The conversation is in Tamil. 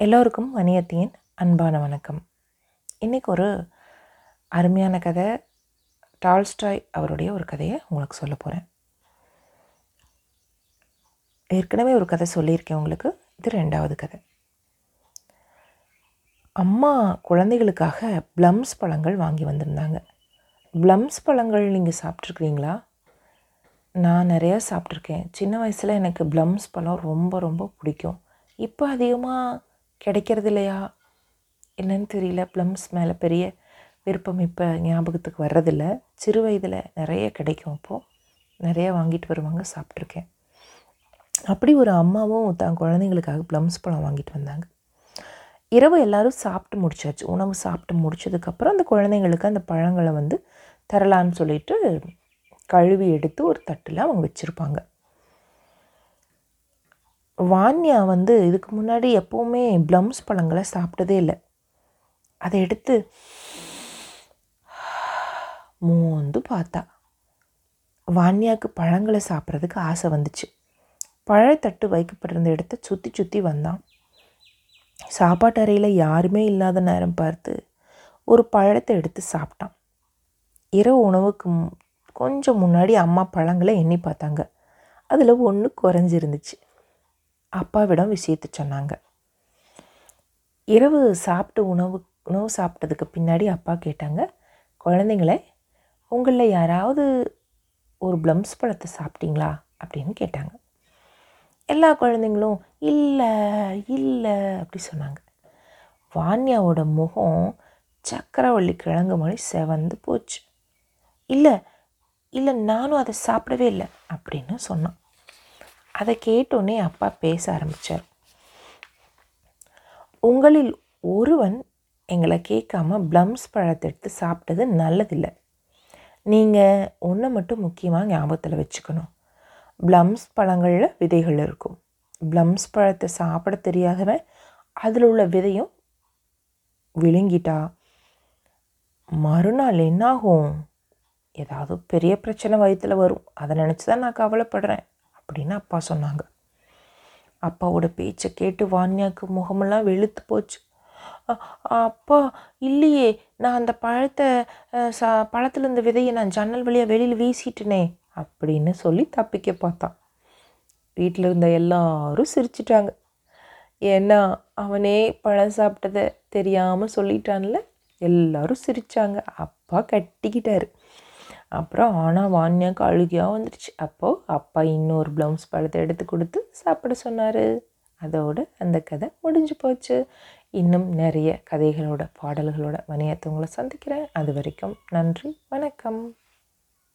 எல்லோருக்கும் வணியத்தியின் அன்பான வணக்கம். இன்றைக்கி ஒரு அருமையான கதை டால்ஸ்டாய் அவருடைய ஒரு கதையை உங்களுக்கு சொல்ல போகிறேன் ஏற்கனவே ஒரு கதை சொல்லியிருக்கேன் உங்களுக்கு. இது ரெண்டாவது கதை. அம்மா குழந்தைகளுக்காக ப்ளம்ஸ் பழங்கள் வாங்கி வந்திருந்தாங்க. ப்ளம்ஸ் பழங்கள் நீங்கள் சாப்பிட்ருக்குறீங்களா நான் நிறையா சாப்பிட்ருக்கேன் சின்ன வயசில் எனக்கு ப்ளம்ஸ் பழம் ரொம்ப ரொம்ப பிடிக்கும். இப்போ அதிகமாக கிடைக்கிறது இல்லையா என்னன்னு தெரியல. ப்ளம்ஸ் மேலே பெரிய விருப்பம் இப்போ ஞாபகத்துக்கு வர்றதில்ல. சிறு வயதில் நிறைய கிடைக்கும் அப்போது நிறைய வாங்கிட்டு வருவாங்க சாப்பிட்ருக்கேன் அப்படி ஒரு அம்மாவும் தன் குழந்தைங்களுக்காக ப்ளம்ஸ் பழம் வாங்கிட்டு வந்தாங்க. இரவு எல்லோரும் சாப்பிட்டு முடிச்சாச்சு. உணவு சாப்பிட்டு முடிச்சதுக்கப்புறம் அந்த குழந்தைங்களுக்கு அந்த பழங்களை வந்து தரலான்னு சொல்லிட்டு கழுவி எடுத்து ஒரு தட்டில் அவங்க வச்சுருப்பாங்க. வான்யா வந்து இதுக்கு முன்னாடி எப்போவுமே ப்ளம்ஸ் பழங்களை சாப்பிட்டதே இல்லை. அதை எடுத்து மோந்து பார்த்தா. வான்யாவுக்கு பழங்களை சாப்பிட்றதுக்கு ஆசை வந்துச்சு. பழத்தட்டு வைக்கப்பட்டிருந்த இடத்த சுற்றி சுற்றி வந்தான். சாப்பாட்டு அறையில் யாருமே இல்லாத நேரம் பார்த்து ஒரு பழத்தை எடுத்து சாப்பிட்டான். இரவு உணவுக்கு கொஞ்சம் முன்னாடி அம்மா பழங்களை எண்ணி பார்த்தாங்க. அதில் ஒன்று குறைஞ்சிருந்துச்சு. அப்பாவிடம் விஷயத்தை சொன்னாங்க. இரவு சாப்பிட்டு உணவு உணவு சாப்பிட்டதுக்கு பின்னாடி அப்பா கேட்டாங்க குழந்தைங்களே உங்களில் யாராவது ஒரு ப்ளம்ஸ் பழத்தை சாப்பிட்டீங்களா? அப்படின்னு கேட்டாங்க. எல்லா குழந்தைங்களும் இல்லை இல்லை அப்படி சொன்னாங்க. வான்யாவோட முகம் சக்கரவள்ளி கிழங்கு மாதிரி செவந்து போச்சு. இல்லை இல்லை நானும் அதை சாப்பிடவே இல்லை அப்படின்னு சொன்னான். அதை கேட்டோன்னே அப்பா பேச ஆரம்பித்தார் உங்களில் ஒருவன் எங்களை கேட்காம ப்ளம்ஸ் பழத்தை எடுத்து சாப்பிட்டது நல்லதில்லை. நீங்கள் ஒன்றை மட்டும் முக்கியமாக ஞாபகத்தில் வச்சுக்கணும். ப்ளம்ஸ் பழங்களில் விதைகள் இருக்கும். ப்ளம்ஸ் பழத்தை சாப்பிட தெரியாதவன் அதில் உள்ள விதையும் விழுங்கிட்டா? மறுநாள் என்னாகும்? ஏதாவது பெரிய பிரச்சனை வயிற்றில் வரும். அதை நினச்சி தான் நான் கவலைப்படுறேன். அப்படின்னு அப்பா சொன்னாங்க. அப்பாவோட பேச்சை கேட்டு வான்யாக்கு முகமெல்லாம் வெளுத்து போச்சு. அப்பா இல்லையே நான் அந்த பழத்தை சா பழத்தில் இருந்த விதையை நான் ஜன்னல் வழியாக வெளியில் வீசிட்டனே அப்படின்னு சொல்லி தப்பிக்க பார்த்தான். வீட்டில் இருந்த எல்லாரும் சிரிச்சிட்டாங்க. ஏன்னா அவனே பழம் சாப்பிட்டதை தெரியாமல் சொல்லிட்டான்ல எல்லாரும் சிரிச்சாங்க. அப்பா கட்டிக்கிட்டாரு. அப்புறம் ஆனால் வான்யாக்கு அழுகையாக வந்துடுச்சு அப்போது அப்பா இன்னொரு ப்ளவுஸ் பழத்தை எடுத்து கொடுத்து சாப்பிட சொன்னார். அதோட அந்த கதை முடிஞ்சு போச்சு. இன்னும் நிறைய கதைகளோட பாடல்களோட வணியத்தை உங்களை சந்திக்கிறேன். அது வரைக்கும் நன்றி வணக்கம்.